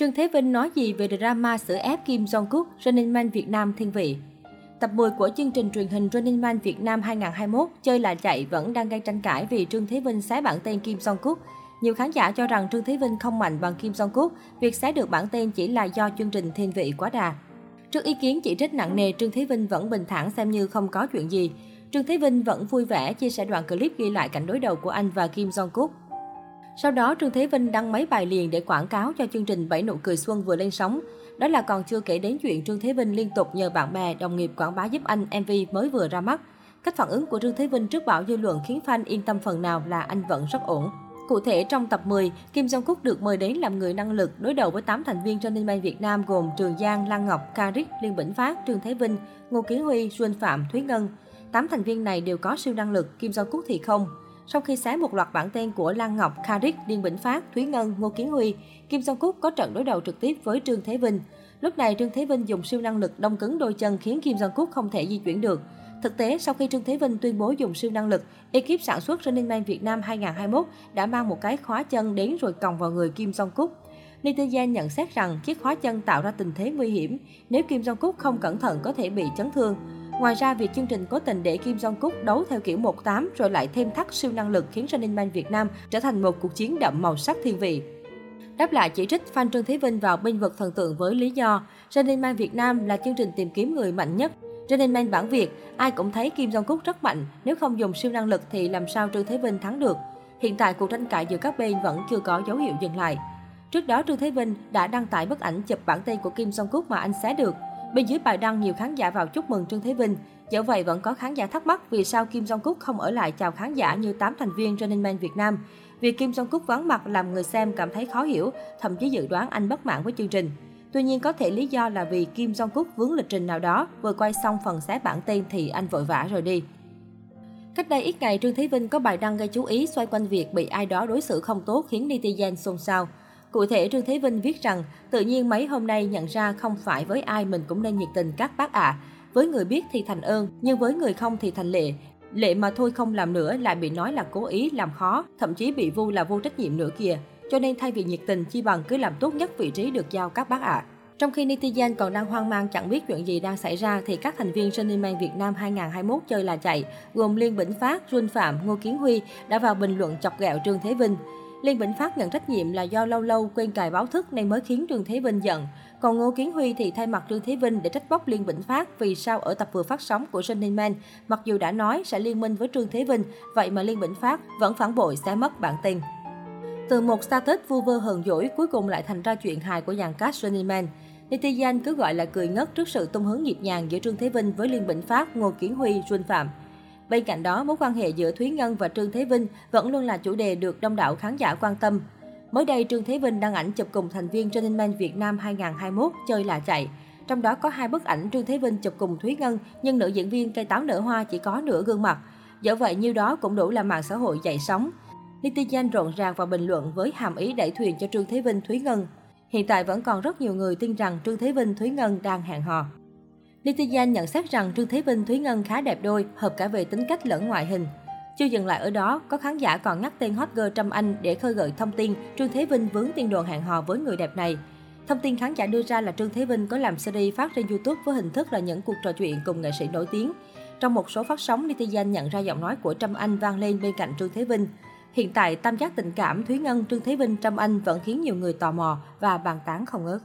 Trương Thế Vinh nói gì về drama sửa ép Kim Jong-kook, Running Man Việt Nam thiên vị? Tập 10 của chương trình truyền hình Running Man Việt Nam 2021 chơi là chạy vẫn đang gây tranh cãi vì Trương Thế Vinh xé bản tên Kim Jong-kook. Nhiều khán giả cho rằng Trương Thế Vinh không mạnh bằng Kim Jong-kook, việc xé được bản tên chỉ là do chương trình thiên vị quá đà. Trước ý kiến chỉ trích nặng nề, Trương Thế Vinh vẫn bình thản xem như không có chuyện gì. Trương Thế Vinh vẫn vui vẻ chia sẻ đoạn clip ghi lại cảnh đối đầu của anh và Kim Jong-kook. Sau đó, Trương Thế Vinh đăng mấy bài liền để quảng cáo cho chương trình Bảy nụ cười xuân vừa lên sóng. Đó là còn chưa kể đến chuyện Trương Thế Vinh liên tục nhờ bạn bè, đồng nghiệp quảng bá giúp anh MV mới vừa ra mắt. Cách phản ứng của Trương Thế Vinh trước bão dư luận khiến fan yên tâm phần nào là anh vẫn rất ổn. Cụ thể, trong tập 10, Kim Jong-kook được mời đến làm người năng lực đối đầu với 8 thành viên Running Man Việt Nam gồm Trường Giang, Lan Ngọc, Karik, Liên Bỉnh Phát, Trương Thế Vinh, Ngô Kiến Huy, Xuân Phạm, Thúy Ngân. 8 thành viên này đều có siêu năng lực, Kim Jong-kook thì không. Sau khi xé một loạt bản tên của Lan Ngọc, Karik, Điền Bỉnh Phát, Thúy Ngân, Ngô Kiến Huy, Kim Jong Cúc có trận đối đầu trực tiếp với Trương Thế Vinh. Lúc này Trương Thế Vinh dùng siêu năng lực đông cứng đôi chân khiến Kim Jong Cúc không thể di chuyển được. Thực tế, sau khi Trương Thế Vinh tuyên bố dùng siêu năng lực, ekip sản xuất Running Man Việt Nam 2021 đã mang một cái khóa chân đến rồi còng vào người Kim Jong Cúc. Netizen nhận xét rằng chiếc khóa chân tạo ra tình thế nguy hiểm, nếu Kim Jong Cúc không cẩn thận có thể bị chấn thương. Ngoài ra, việc chương trình cố tình để Kim Jong-kook đấu theo kiểu 18 rồi lại thêm thắt siêu năng lực khiến Running Man Việt Nam trở thành một cuộc chiến đậm màu sắc thiên vị. Đáp lại chỉ trích fan Trương Thế Vinh vào binh vực thần tượng với lý do Running Man Việt Nam là chương trình tìm kiếm người mạnh nhất. Running Man bản Việt, ai cũng thấy Kim Jong-kook rất mạnh, nếu không dùng siêu năng lực thì làm sao Trương Thế Vinh thắng được. Hiện tại cuộc tranh cãi giữa các bên vẫn chưa có dấu hiệu dừng lại. Trước đó Trương Thế Vinh đã đăng tải bức ảnh chụp bản tên của Kim Jong-kook mà anh xé được. Bên dưới bài đăng nhiều khán giả vào chúc mừng Trương Thế Vinh. Dẫu vậy vẫn có khán giả thắc mắc vì sao Kim Jong-kook không ở lại chào khán giả như 8 thành viên Running Man Việt Nam. Việc Kim Jong-kook vắng mặt làm người xem cảm thấy khó hiểu, thậm chí dự đoán anh bất mãn với chương trình. Tuy nhiên có thể lý do là vì Kim Jong-kook vướng lịch trình nào đó, vừa quay xong phần xé bản tên thì anh vội vã rồi đi. Cách đây ít ngày, Trương Thế Vinh có bài đăng gây chú ý xoay quanh việc bị ai đó đối xử không tốt khiến netizen xôn xao. Cụ thể, Trương Thế Vinh viết rằng, tự nhiên mấy hôm nay nhận ra không phải với ai mình cũng nên nhiệt tình các bác ạ. À. Với người biết thì thành ơn, nhưng với người không thì thành lệ. Lệ mà thôi không làm nữa lại bị nói là cố ý làm khó, thậm chí bị vu là vô trách nhiệm nữa kìa. Cho nên thay vì nhiệt tình chi bằng cứ làm tốt nhất vị trí được giao các bác ạ. À. Trong khi netizen còn đang hoang mang chẳng biết chuyện gì đang xảy ra thì các thành viên Running Man Việt Nam 2021 chơi là chạy, gồm Liên Bỉnh Phát, Ruân Phạm, Ngô Kiến Huy đã vào bình luận chọc ghẹo Trương Thế Vinh. Liên Bỉnh Phát nhận trách nhiệm là do lâu lâu quên cài báo thức nên mới khiến Trương Thế Vinh giận. Còn Ngô Kiến Huy thì thay mặt Trương Thế Vinh để trách bóc Liên Bỉnh Phát vì sao ở tập vừa phát sóng của Running Man, mặc dù đã nói sẽ liên minh với Trương Thế Vinh, vậy mà Liên Bỉnh Phát vẫn phản bội sẽ mất bản tin. Từ một status vu vơ hờn dỗi cuối cùng lại thành ra chuyện hài của dàn cast Running Man. Netizen cứ gọi là cười ngất trước sự tung hứng nhịp nhàng giữa Trương Thế Vinh với Liên Bỉnh Phát, Ngô Kiến Huy, Xuân Phạm. Bên cạnh đó, mối quan hệ giữa Thúy Ngân và Trương Thế Vinh vẫn luôn là chủ đề được đông đảo khán giả quan tâm. Mới đây, Trương Thế Vinh đăng ảnh chụp cùng thành viên Running Man Việt Nam 2021 chơi là chạy. Trong đó có hai bức ảnh Trương Thế Vinh chụp cùng Thúy Ngân, nhưng nữ diễn viên cây táo nở hoa chỉ có nửa gương mặt. Dẫu vậy, nhiêu đó cũng đủ làm mạng xã hội dậy sóng. Netizen rộn ràng vào bình luận với hàm ý đẩy thuyền cho Trương Thế Vinh, Thúy Ngân. Hiện tại vẫn còn rất nhiều người tin rằng Trương Thế Vinh, Thúy Ngân đang hẹn hò. Netizen nhận xét rằng Trương Thế Vinh, Thúy Ngân khá đẹp đôi, hợp cả về tính cách lẫn ngoại hình. Chưa dừng lại ở đó, có khán giả còn nhắc tên hot girl Trâm Anh để khơi gợi thông tin Trương Thế Vinh vướng tiên đồn hẹn hò với người đẹp này. Thông tin khán giả đưa ra là Trương Thế Vinh có làm series phát trên YouTube với hình thức là những cuộc trò chuyện cùng nghệ sĩ nổi tiếng. Trong một số phát sóng, netizen nhận ra giọng nói của Trâm Anh vang lên bên cạnh Trương Thế Vinh. Hiện tại, tam giác tình cảm Thúy Ngân, Trương Thế Vinh, Trâm Anh vẫn khiến nhiều người tò mò và bàn tán không ngớt.